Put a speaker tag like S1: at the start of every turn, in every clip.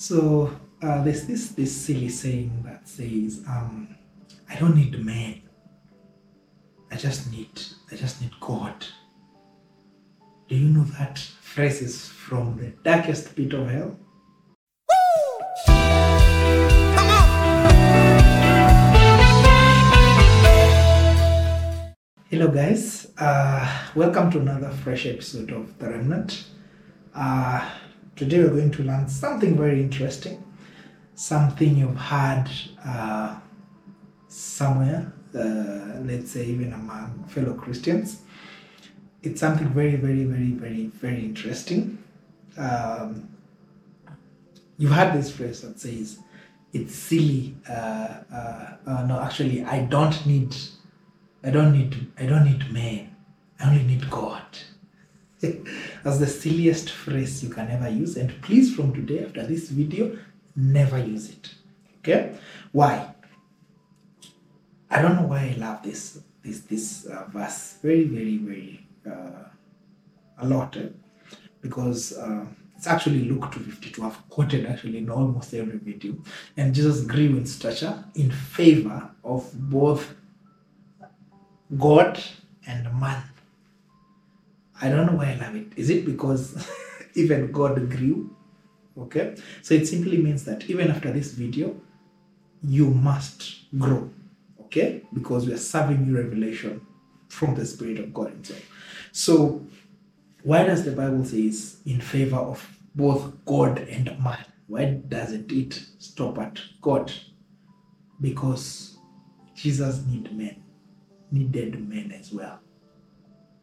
S1: So uh, there's this this silly saying that says, um, "I don't need men. I just need I just need God." Do you know that phrase is from the darkest pit of hell? Hello, guys. Uh, welcome to another fresh episode of The Remnant. Uh, today, we're going to learn something very interesting, something you've heard uh, somewhere, uh, let's say even among fellow Christians. It's something very, very, very, very, very interesting. Um, you've heard this phrase that says, it's silly. Uh, uh, uh, no, actually, I don't need I don't need I don't need men. I only need God. That's the silliest phrase you can ever use. And please, from today, after this video, never use it. Okay? Why? I don't know why I love this this this uh, verse very very very uh, a lot eh? because uh, it's actually Luke 252. I've quoted actually in almost every video. And Jesus grew in stature in favor of both God and man. I don't know why I love it. Is it because even God grew? Okay. So it simply means that even after this video, you must grow. Okay. Because we are serving you revelation from the Spirit of God Himself. So why does the Bible says in favor of both God and man? Why doesn't it stop at God? Because Jesus need men needed men as well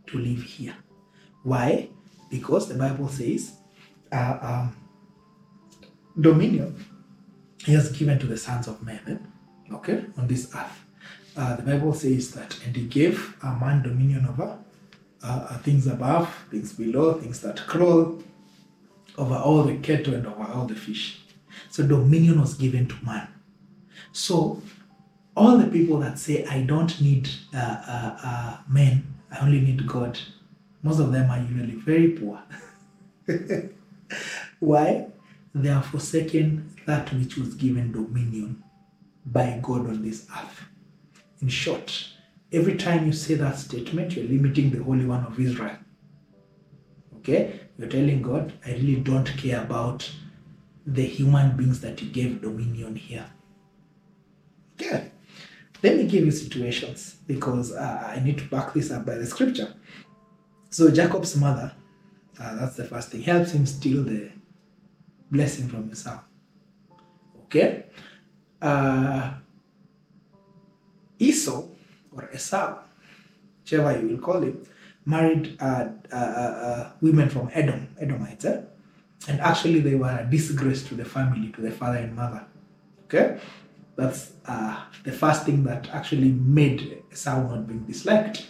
S1: to live here. Why? Because the Bible says uh, um, dominion he has given to the sons of men, okay, on this earth. Uh, the Bible says that, and he gave a man dominion over uh, things above, things below, things that crawl, over all the cattle and over all the fish. So dominion was given to man. So all the people that say I don't need uh, uh, uh, men, I only need God, most of them are usually very poor. Why? They are forsaken that which was given dominion by God on this earth. In short, every time you say that statement, you're limiting the Holy One of Israel. Okay? You're telling God, I really don't care about the human beings that you gave dominion here. Okay? Let me give you situations because uh, I need to back this up by the scripture. So Jacob's mother, uh, that's the first thing, helps him steal the blessing from Esau. Okay? Uh, Esau or Esau, whichever you will call him, married uh, uh, uh, women from Edom, Edomites, eh? and actually they were a disgrace to the family, to the father and mother. Okay? That's uh, the first thing that actually made Esau not being disliked.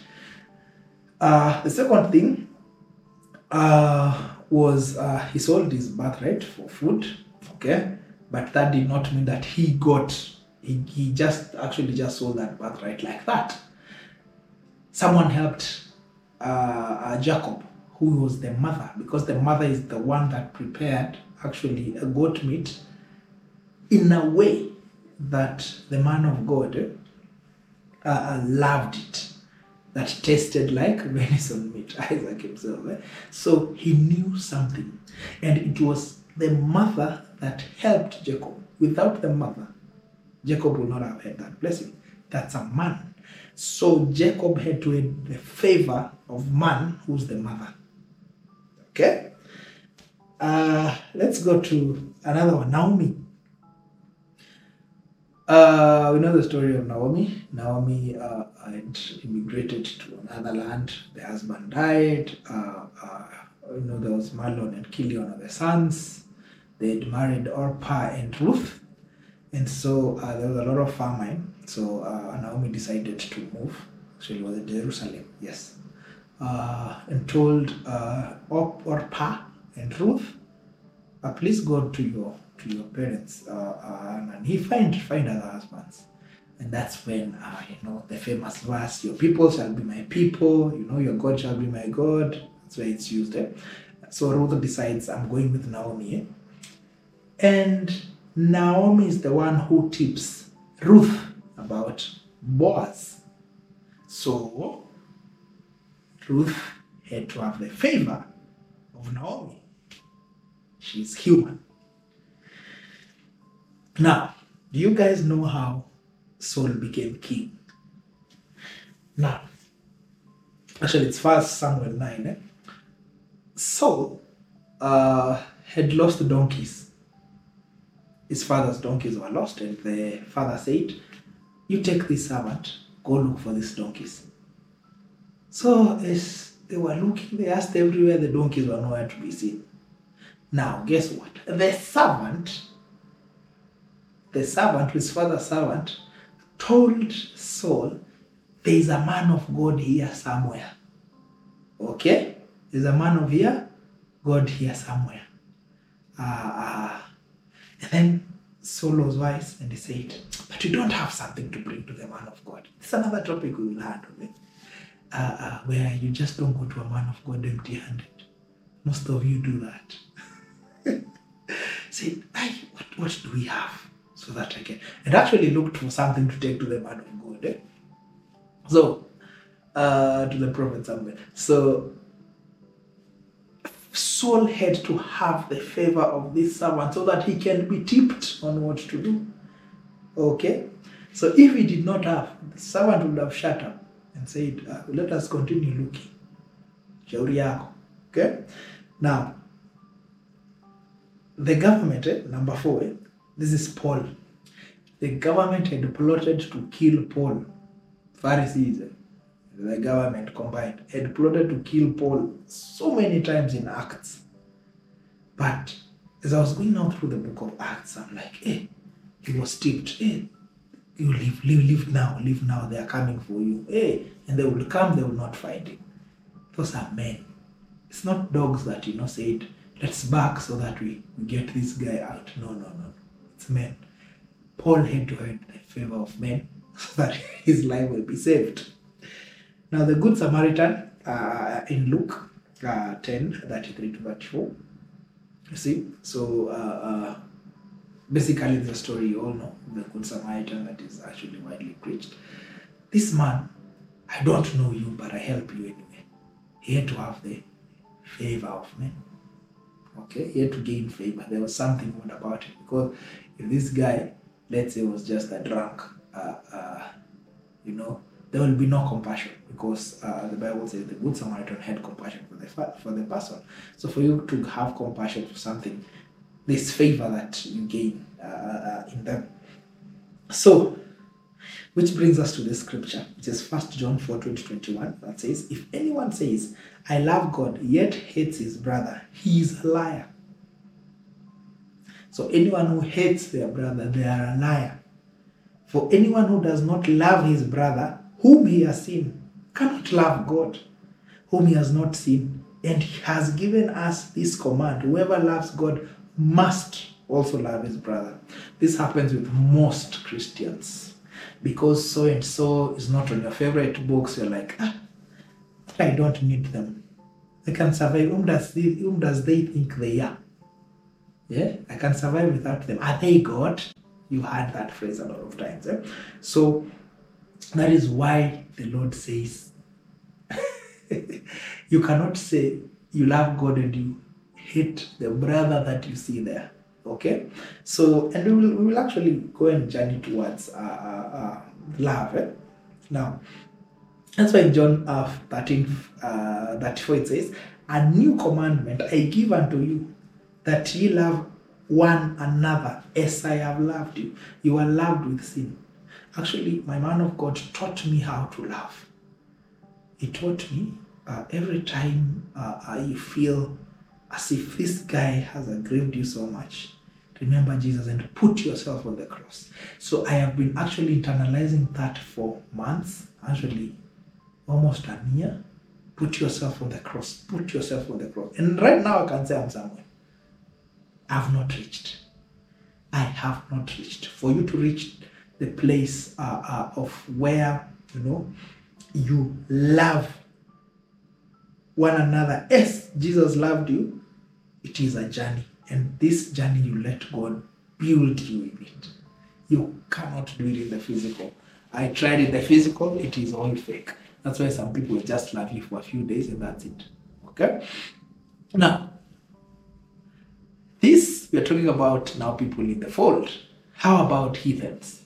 S1: Uh, the second thing uh, was uh, he sold his birthright for food, okay, but that did not mean that he got. He, he just actually just sold that birthright like that. Someone helped uh, Jacob, who was the mother, because the mother is the one that prepared actually a goat meat in a way that the man of God uh, loved it, that tasted like venison meat, Isaac himself. Eh? So he knew something. And it was the mother that helped Jacob. Without the mother, Jacob would not have had that blessing. That's a man. So Jacob had to have the favor of man, who's the mother. Okay? Uh, let's go to another one. Naomi. Uh, we know the story of Naomi. Naomi uh, had immigrated to another land. The husband died. Uh, uh, you know, there was Mahlon and Chilion are the sons. They had married Orpah and Ruth. And so uh, there was a lot of famine. So uh, Naomi decided to move. She was in Jerusalem, yes. and told Orpah and Ruth, please go to your to your parents and he find find other husbands and that's when uh, you know the famous verse your people shall be my people you know your god shall be my god that's why it's used eh? so ruth decides i'm going with naomi eh? And Naomi is the one who tips Ruth about Boaz. So Ruth had to have the favor of Naomi. She's human. Now, do you guys know how Saul became king? Now, actually, it's First Samuel 9. Eh? Saul uh, had lost donkeys. His father's donkeys were lost, and the father said, You take this servant, go look for these donkeys. So, as they were looking, they asked everywhere, the donkeys were nowhere to be seen. Now, guess what? The servant, the servant, his father's servant, told Saul, There is a man of God here somewhere. Okay? There's a man of here, God here somewhere. Uh, and then Saul was wise and he said, But you don't have something to bring to the man of God. It's another topic we will handle. Eh? Uh, uh, where you just don't go to a man of God empty handed. Most of you do that. Hey, what, what do we have? So that I can. And actually looked for something to take to the man of God. Eh? So, uh, to the prophet Samuel. So, Saul had to have the favor of this servant so that he can be tipped on what to do. Okay? So, if he did not have, the servant would have shut up and said, uh, Let us continue looking. Okay? Now, the government, eh, number four, eh, this is Paul. The government had plotted to kill Paul. Pharisees, eh, the government combined, had plotted to kill Paul so many times in Acts. But as I was going out through the book of Acts, I'm like, hey, he was tipped. Hey, you leave, leave, leave now, leave now. They are coming for you. Hey, and they will come, they will not find him. Those are men. It's not dogs that, you know, said, let's back so that we get this guy out. No, no, no. It's men. Paul had to have the favor of men so that his life will be saved. Now, the Good Samaritan uh, in Luke uh, 10 33 to 34. You see? So, uh, uh, basically, the story you all know the Good Samaritan that is actually widely preached. This man, I don't know you, but I help you anyway. He had to have the favor of men. Okay, he had to gain favor. There was something good about it because this guy, let's say, was just a drunk, uh, uh, you know, there will be no compassion because uh, the Bible says the good Samaritan had compassion for the for the person. So for you to have compassion for something, this favor that you gain uh, uh, in them. So, which brings us to the scripture, which is First John 4 20, 21, that says, If anyone says, I love God, yet hates his brother, he is a liar. So anyone who hates their brother, they are a liar. For anyone who does not love his brother, whom he has seen, cannot love God, whom he has not seen. And he has given us this command whoever loves God must also love his brother. This happens with most Christians. Because so and so is not on your favorite books, you're like, ah, I don't need them. I can survive. Whom does they, whom does they think they are? Yeah, I can survive without them. Are they God? You heard that phrase a lot of times. Eh? So that is why the Lord says, you cannot say you love God and you hate the brother that you see there. Okay, so and we will, we will actually go and journey towards uh, uh, uh, love. Eh? Now, that's why in John uh, 13 uh, 34 it says, A new commandment I give unto you, that ye love one another as I have loved you. You are loved with sin. Actually, my man of God taught me how to love. He taught me uh, every time uh, you feel as if this guy has aggrieved you so much, remember Jesus and put yourself on the cross. So I have been actually internalizing that for months, actually almost a year. Put yourself on the cross. Put yourself on the cross. And right now I can say I'm somewhere. I have not reached. I have not reached. For you to reach the place uh, uh, of where you know you love one another as Jesus loved you, it is a journey. And this journey, you let God build you in it. You cannot do it in the physical. I tried in the physical, it is all fake. That's why some people just love you for a few days and that's it. Okay? Now, this we're talking about now people in the fold. How about heathens?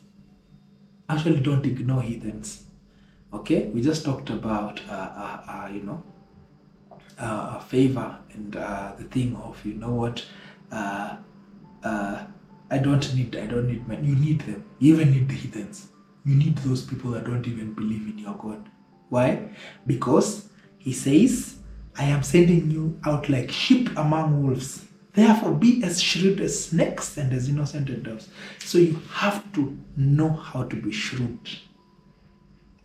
S1: Actually, don't ignore heathens. Okay, we just talked about uh, uh, uh, you know uh, favor and uh, the thing of you know what uh, uh, I don't need I don't need men. You need them. You even need the heathens. You need those people that don't even believe in your God. Why? Because he says, I am sending you out like sheep among wolves. Therefore, be as shrewd as snakes and as innocent as doves. So you have to know how to be shrewd.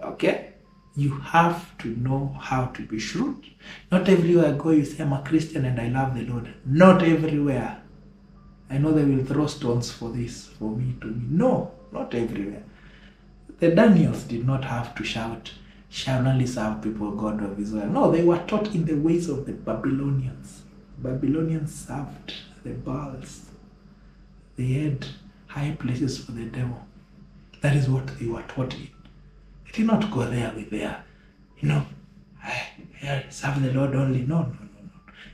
S1: Okay? You have to know how to be shrewd. Not everywhere I go, you say, I'm a Christian and I love the Lord. Not everywhere. I know they will throw stones for this, for me to me. No, not everywhere. The Daniels did not have to shout, shall only serve people God of Israel. No, they were taught in the ways of the Babylonians. Babylonians served the Baals. They had high places for the devil. That is what they were taught in. They did not go there with their, you know, I, serve the Lord only. No, no, no, no.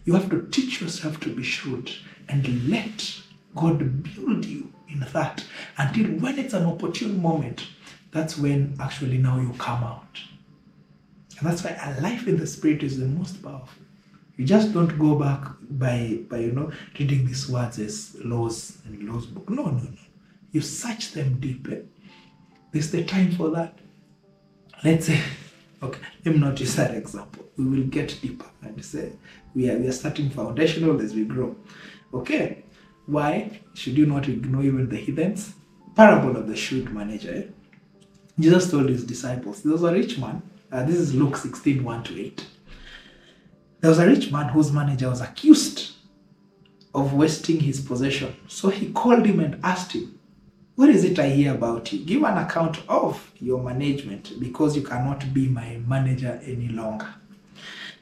S1: You have to teach yourself to be shrewd and let God build you in that until when it's an opportune moment, that's when actually now you come out. And that's why a life in the spirit is the most powerful. You just don't go back by by you know reading these words as laws and laws book. No, no, no. You search them deep. Eh? There's the time for that. Let's say, okay, let me not use that example. We will get deeper and say we are we are starting foundational as we grow. Okay. Why should you not ignore even the heathens? Parable of the shrewd manager. Eh? Jesus told his disciples, there was a rich man. Uh, this is Luke 16, 1 to 8. There was a rich man whose manager was accused of wasting his possession. So he called him and asked him, What is it I hear about you? Give an account of your management because you cannot be my manager any longer.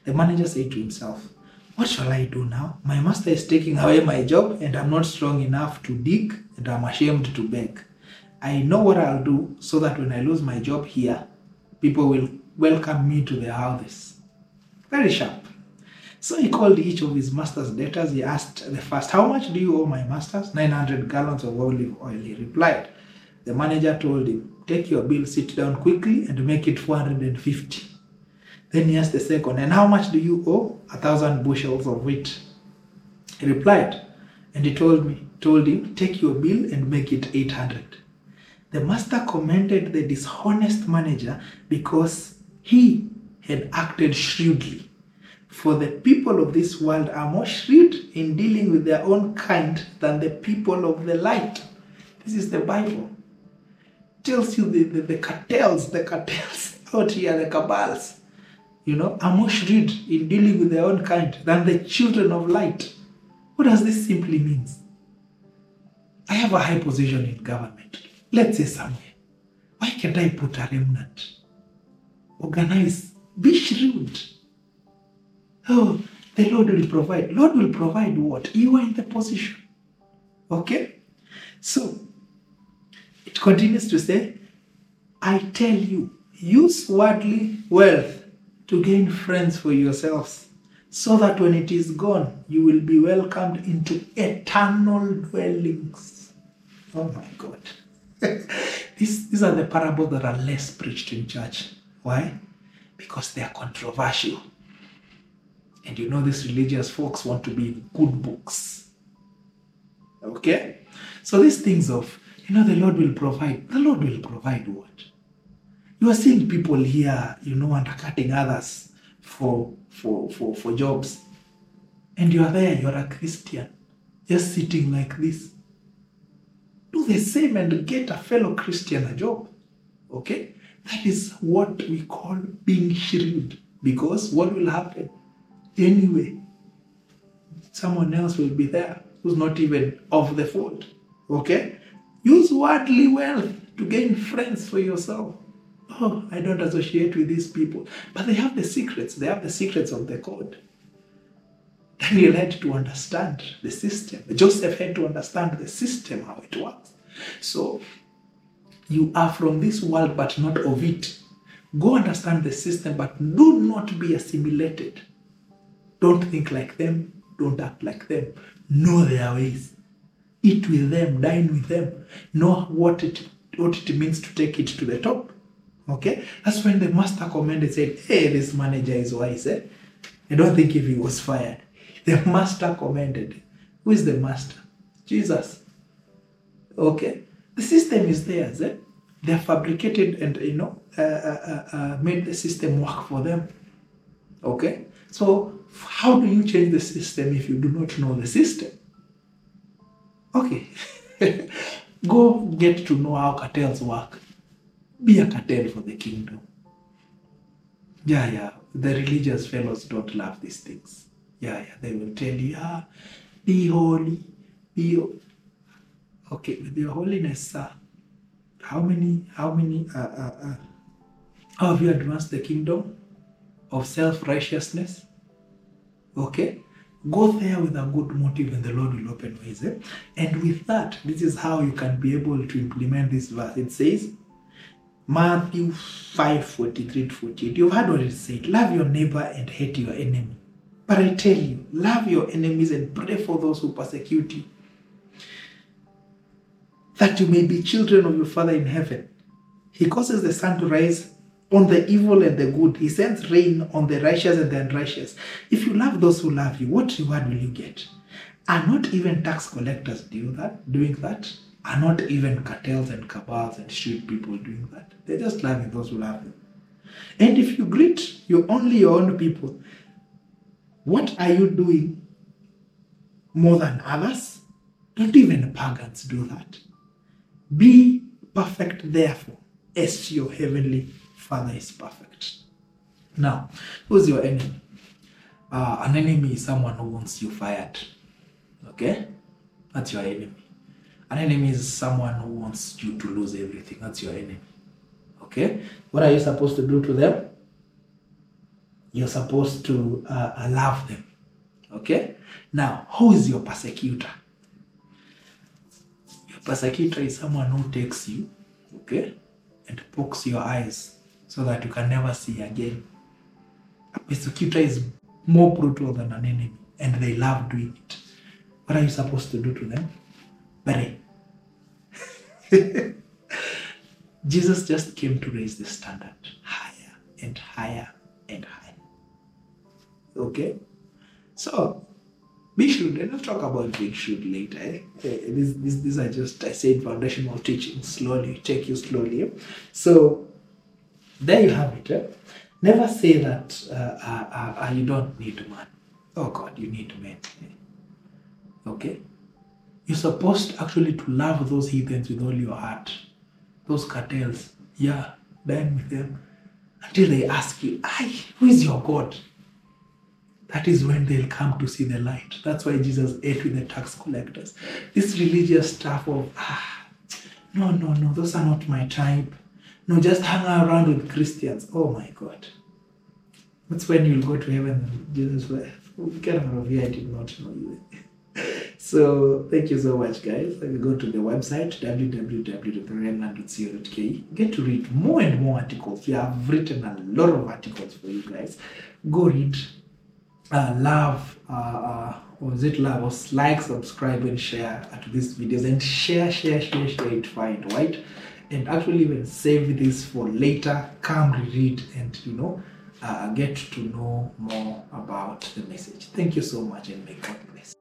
S1: The manager said to himself, What shall I do now? My master is taking away my job and I'm not strong enough to dig and I'm ashamed to beg. I know what I'll do so that when I lose my job here, people will welcome me to their houses. Very sharp. So he called each of his master's debtors. He asked the first, How much do you owe my masters? 900 gallons of olive oil, he replied. The manager told him, Take your bill, sit down quickly, and make it 450. Then he asked the second, And how much do you owe? A thousand bushels of wheat. He replied, and he told me, told him, Take your bill and make it 800. The master commended the dishonest manager because he had acted shrewdly. For the people of this world are more shrewd in dealing with their own kind than the people of the light. This is the Bible. tells you the, the, the cartels, the cartels out here, the cabals, you know, are more shrewd in dealing with their own kind than the children of light. What does this simply mean? I have a high position in government let's say somewhere. Why can't I put a remnant? Organize, be shrewd. Oh, the Lord will provide. Lord will provide what? You are in the position. Okay? So, it continues to say, I tell you, use worldly wealth to gain friends for yourselves, so that when it is gone, you will be welcomed into eternal dwellings. Oh my God. these, these are the parables that are less preached in church. Why? Because they are controversial. And you know, these religious folks want to be in good books. Okay? So these things of, you know, the Lord will provide. The Lord will provide what? You are seeing people here, you know, undercutting others for for for, for jobs. And you are there, you're a Christian, just sitting like this do the same and get a fellow Christian a job. Okay? That is what we call being shrewd. Because what will happen? Anyway, someone else will be there who's not even of the fold. Okay? Use worldly wealth to gain friends for yourself. Oh, I don't associate with these people. But they have the secrets. They have the secrets of the code. Daniel had to understand the system. Joseph had to understand the system, how it works. So you are from this world, but not of it. Go understand the system, but do not be assimilated. Don't think like them. Don't act like them. Know their ways. Eat with them. Dine with them. Know what it what it means to take it to the top. Okay, that's when the master commanded said, "Hey, this manager is wise." Eh? I don't think if he was fired, the master commanded. Who is the master? Jesus. Okay, the system is theirs. Eh? They are fabricated and you know uh, uh, uh, made the system work for them. Okay, so how do you change the system if you do not know the system? Okay, go get to know how cartels work. Be a cartel for the kingdom. Yeah, yeah. The religious fellows don't love these things. Yeah, yeah. They will tell you, ah, be holy, be. ho-" Okay, with your holiness, sir. How many, how many, uh, uh, uh, how have you advanced the kingdom of self righteousness? Okay, go there with a good motive, and the Lord will open ways. eh? And with that, this is how you can be able to implement this verse. It says, Matthew 5 43 to 48. You've heard what it said love your neighbor and hate your enemy. But I tell you, love your enemies and pray for those who persecute you, that you may be children of your Father in heaven. He causes the sun to rise on the evil and the good. He sends rain on the righteous and the unrighteous. If you love those who love you, what reward will you get? Are not even tax collectors do that, doing that? Are not even cartels and cabals and street people doing that? They're just loving those who love them. And if you greet you only your own people, what are you doing more than others? Don't even pagans do that. Be perfect, therefore, as your heavenly Father is perfect. Now, who's your enemy? Uh, an enemy is someone who wants you fired. Okay? That's your enemy. An enemy is someone who wants you to lose everything. That's your enemy. Okay? What are you supposed to do to them? You're supposed to uh, love them. Okay? Now, who is your persecutor? Your persecutor is someone who takes you, okay, and pokes your eyes so that you can never see again. A persecutor is more brutal than an enemy, and they love doing it. What are you supposed to do to them? Pray. Jesus just came to raise the standard higher and higher and higher. Okay? So, be shrewd. And I'll talk about being shrewd later. Eh? Eh, These, these, these are just, I said, foundational teachings slowly, take you slowly. eh? So, there you have it. eh? Never say that uh, uh, uh, uh, you don't need man. Oh God, you need men. Okay? You're supposed actually to love those heathens with all your heart. Those cartels. Yeah, dine with them. Until they ask you, Aye, who is your God? That is when they'll come to see the light. That's why Jesus ate with the tax collectors. This religious stuff of, ah, no, no, no, those are not my type. No, just hang around with Christians. Oh my God. That's when you'll go to heaven Jesus will, "Oh, get out of here, I did not know you. so thank you so much, guys. Let me go to the website www.therealland.co.ke. Get to read more and more articles. We have written a lot of articles for you guys. Go read, uh, love, uh, uh, or is it love? Or like, subscribe, and share to these videos, and share, share, share, share it fine, right? And actually even save this for later. Come reread and you know uh, get to know more about the message. Thank you so much, and may God bless.